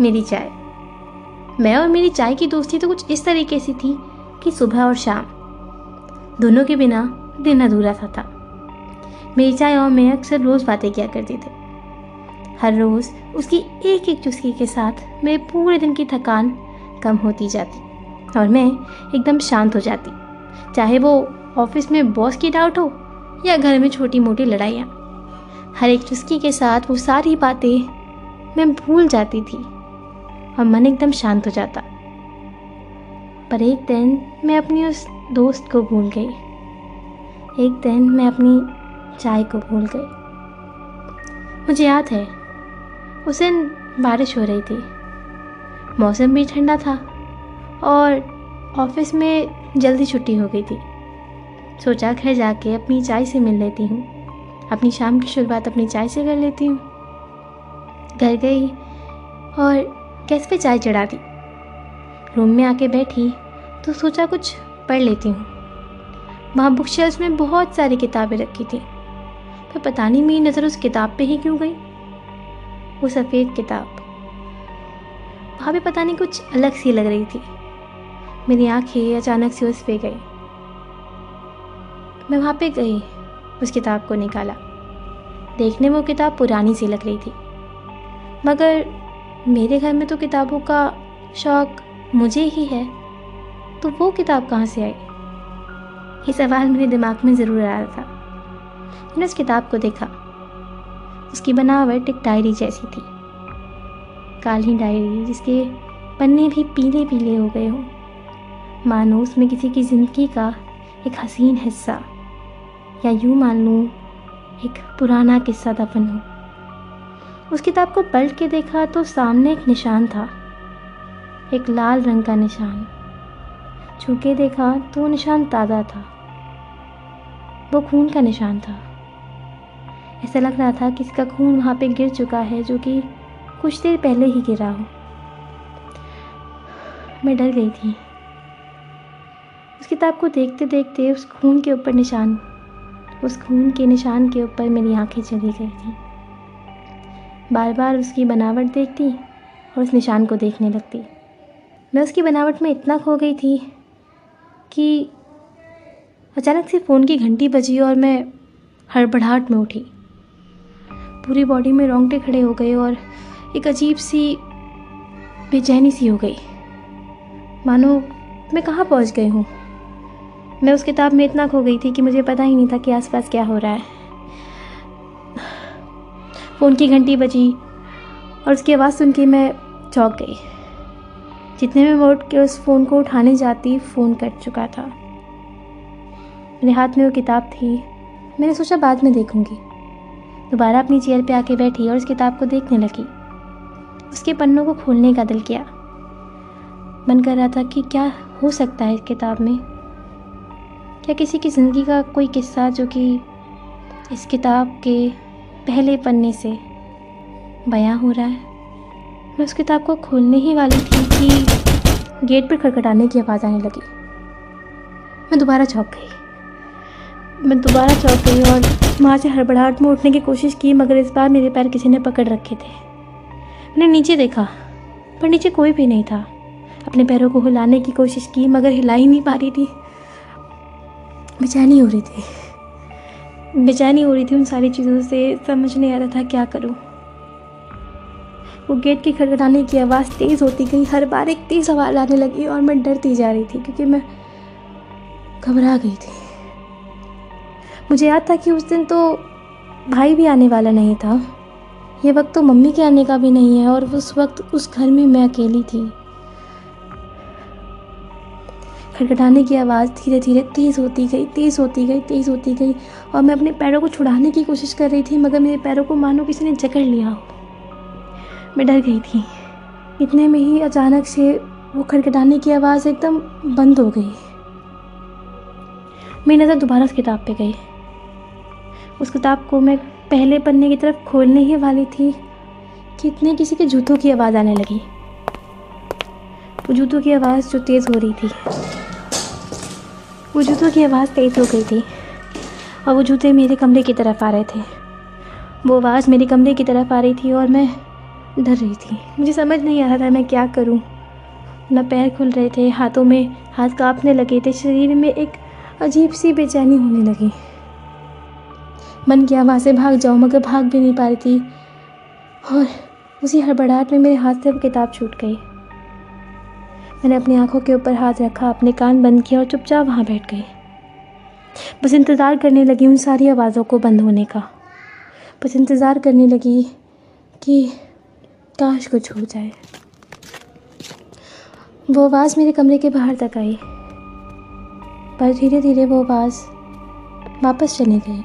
मेरी चाय। मैं और मेरी चाय की दोस्ती तो कुछ इस तरीके से थी कि सुबह और शाम। दोनों के बिना दिन अधूरा सा था। मेरी चाय और मैं अक्सर रोज़ बातें किया करते थे। हर रोज़ उसकी एक एक चुस्की के साथ मेरे पूरे दिन की थकान कम होती जाती और मैं एकदम शांत हो जाती। चाहे वो ऑफ़िस में बॉस की डाउट हो या घर में छोटी मोटी लड़ाइयाँ। हर एक चुस्की के साथ वो सारी बातें मैं भूल जाती थी। और मन एकदम शांत हो जाता। पर एक दिन मैं अपनी उस दोस्त को भूल गई। एक दिन मैं अपनी चाय को भूल गई। मुझे याद है, उस दिन बारिश हो रही थी। मौसम भी ठंडा था और ऑफ़िस में जल्दी छुट्टी हो गई थी। सोचा घर जाके अपनी चाय से मिल लेती हूँ। अपनी शाम की शुरुआत अपनी चाय से कर लेती हूँ। घर गई और गैस पे चाय चढ़ा दी? रूम में आके बैठी तो सोचा कुछ पढ़ लेती हूँ। वहाँ बुक शेल्स में बहुत सारी किताबें रखी थी, पर पता नहीं मेरी नज़र उस किताब पे ही क्यों गई। वो सफ़ेद किताब। वहाँ भी पता नहीं कुछ अलग सी लग रही थी। मेरी आँखें अचानक से उस पर गई। मैं वहाँ पे गई, उस किताब को निकाला। देखने में वो किताब पुरानी सी लग रही थी, मगर मेरे घर में तो किताबों का शौक मुझे ही है। तो वो किताब कहाँ से आई? ये सवाल मेरे दिमाग में ज़रूर आ रहा था। मैंने उस किताब को देखा। उसकी बनावट एक डायरी जैसी थी। काली डायरी जिसके पन्ने भी पीले पीले हो गए हों। मानो उसमें किसी की ज़िंदगी का एक हसीन हिस्सा या यूँ मान लूँ एक पुराना किस्सा दफन हो। उस किताब को पलट के देखा तो सामने एक निशान था। एक लाल रंग का निशान। छू के देखा तो वो निशान ताज़ा था। वो खून का निशान था। ऐसा लग रहा था कि इसका खून वहाँ पे गिर चुका है जो कि कुछ देर पहले ही गिरा हो। मैं डर गई थी। उस किताब को देखते देखते उस खून के ऊपर निशान, उस खून के निशान के ऊपर मेरी आँखें चली गई थी। बार बार उसकी बनावट देखती और उस निशान को देखने लगती। मैं उसकी बनावट में इतना खो गई थी कि अचानक से फ़ोन की घंटी बजी और मैं हड़बड़ाहट में उठी। पूरी बॉडी में रोंगटे खड़े हो गए और एक अजीब सी बेचैनी सी हो गई। मानो मैं कहाँ पहुँच गई हूँ? मैं उस किताब में इतना खो गई थी कि मुझे पता ही नहीं था कि आसपास क्या हो रहा है। फ़ोन की घंटी बजी और उसकी आवाज़ सुन के मैं चौंक गई। जितने में मैं उठ के उस फ़ोन को उठाने जाती, फ़ोन कट चुका था। मेरे हाथ में वो किताब थी। मैंने सोचा बाद में देखूँगी। दोबारा अपनी चेयर पे आके बैठी और उस किताब को देखने लगी। उसके पन्नों को खोलने का दिल किया। मन कर रहा था कि क्या हो सकता है इस किताब में। क्या किसी की ज़िंदगी का कोई किस्सा जो कि इस किताब के पहले पन्ने से बयां हो रहा है। मैं उस किताब को खोलने ही वाली थी कि गेट पर खड़खड़ाने की आवाज़ आने लगी। मैं दोबारा चौंक गई। मैं दोबारा चौंक गई और वहाँ से हड़बड़ाहट में उठने की कोशिश की, मगर इस बार मेरे पैर किसी ने पकड़ रखे थे। मैंने नीचे देखा, पर नीचे कोई भी नहीं था। अपने पैरों को हिलाने की कोशिश की, मगर हिला ही नहीं पा रही थी। बेचैनी हो रही थी। बेचैनी हो रही थी उन सारी चीज़ों से। समझ नहीं आ रहा था क्या करूँ। वो गेट की खड़खड़ाने की आवाज़ तेज़ होती गई। हर बार एक तेज़ आवाज़ आने लगी और मैं डरती जा रही थी क्योंकि मैं घबरा गई थी। मुझे याद था कि उस दिन तो भाई भी आने वाला नहीं था। ये वक्त तो मम्मी के आने का भी नहीं है और उस वक्त उस घर में मैं अकेली थी। खटखटाने की आवाज़ धीरे धीरे तेज़ होती गई, तेज़ होती गई, तेज़ होती गई। और मैं अपने पैरों को छुड़ाने की कोशिश कर रही थी, मगर मेरे पैरों को मानो किसी ने जकड़ लिया हो। मैं डर गई थी। इतने में ही अचानक से वो खटखटाने की आवाज़ एकदम बंद हो गई। मेरी नज़र दोबारा उस किताब पे गई। उस किताब को मैं पहले पन्ने की तरफ़ खोलने ही वाली थी कि इतने किसी के जूतों की आवाज़ आने लगी। वो जूतों की आवाज़ जो तेज़ हो रही थी। वो जूतों की आवाज़ तेज़ हो गई थी और वो जूते मेरे कमरे की तरफ़ आ रहे थे। वो आवाज़ मेरे कमरे की तरफ़ आ रही थी और मैं डर रही थी। मुझे समझ नहीं आ रहा था मैं क्या करूँ। ना पैर खुल रहे थे, हाथों में हाथ कांपने लगे थे, शरीर में एक अजीब सी बेचैनी होने लगी। मन किया वहाँ से भाग जाऊँ मगर भाग भी नहीं पा रही थी और उसी हड़बड़ाहट में मेरे हाथ से वो किताब छूट गई। मैंने अपनी आँखों के ऊपर हाथ रखा, अपने कान बंद किया और चुपचाप वहाँ बैठ गई। बस इंतज़ार करने लगी उन सारी आवाज़ों को बंद होने का। बस इंतज़ार करने लगी कि काश कुछ हो जाए। वो आवाज़ मेरे कमरे के बाहर तक आई। पर धीरे धीरे वो आवाज़ वापस चली गई।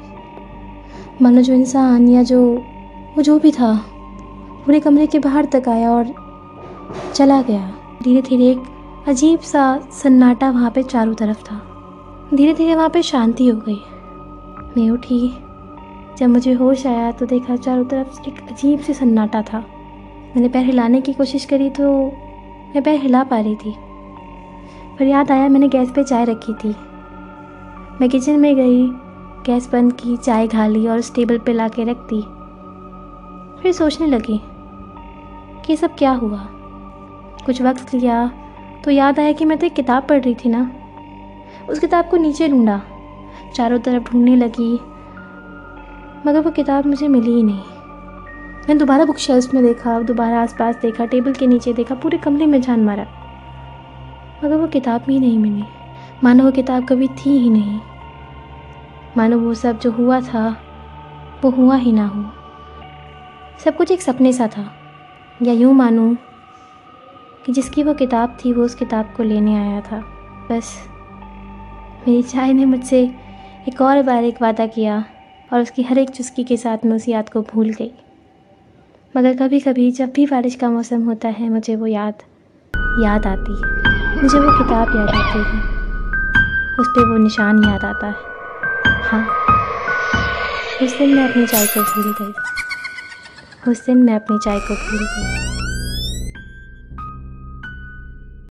मानो जो इंसान या जो, वो जो भी था पूरे कमरे के बाहर तक आया और चला गया। धीरे धीरे एक अजीब सा सन्नाटा वहाँ पे चारों तरफ़ था। धीरे धीरे वहाँ पे शांति हो गई। मैं उठी। जब मुझे होश आया तो देखा चारों तरफ़ एक अजीब सी सन्नाटा था। मैंने पैर हिलाने की कोशिश करी तो मैं पैर हिला पा रही थी। पर याद आया मैंने गैस पे चाय रखी थी। मैं किचन में गई, गैस बंद की, चाय घाली और उस टेबल पे ला के रख दी। फिर सोचने लगी कि सब क्या हुआ? कुछ वक्त लिया तो याद आया कि मैं तो एक किताब पढ़ रही थी ना। उस किताब को नीचे ढूंढा। चारों तरफ़ ढूँढने लगी, मगर वो किताब मुझे मिली ही नहीं। मैंने दोबारा बुक शेल्फ में देखा, दोबारा आसपास देखा, टेबल के नीचे देखा, पूरे कमरे में जान मारा। मगर वो किताब भी नहीं मिली। मानो वो किताब कभी थी ही नहीं। मानो वो सब जो हुआ था, वो हुआ ही ना हो। सब कुछ एक सपने सा था। या यूँ मानूँ कि जिसकी वो किताब थी, वो उस किताब को लेने आया था। बस, मेरी चाय ने मुझसे एक और बार एक वादा किया और उसकी हर एक चुस्की के साथ मैं उस याद को भूल गई। मगर कभी कभी जब भी बारिश का मौसम होता है, मुझे वो याद याद आती है। मुझे वो किताब याद आती है। उस पर वो निशान याद आता है। हाँ उस दिन मैं अपनी चाय को भूल गई। उस दिन मैं अपनी चाय को भूल गई।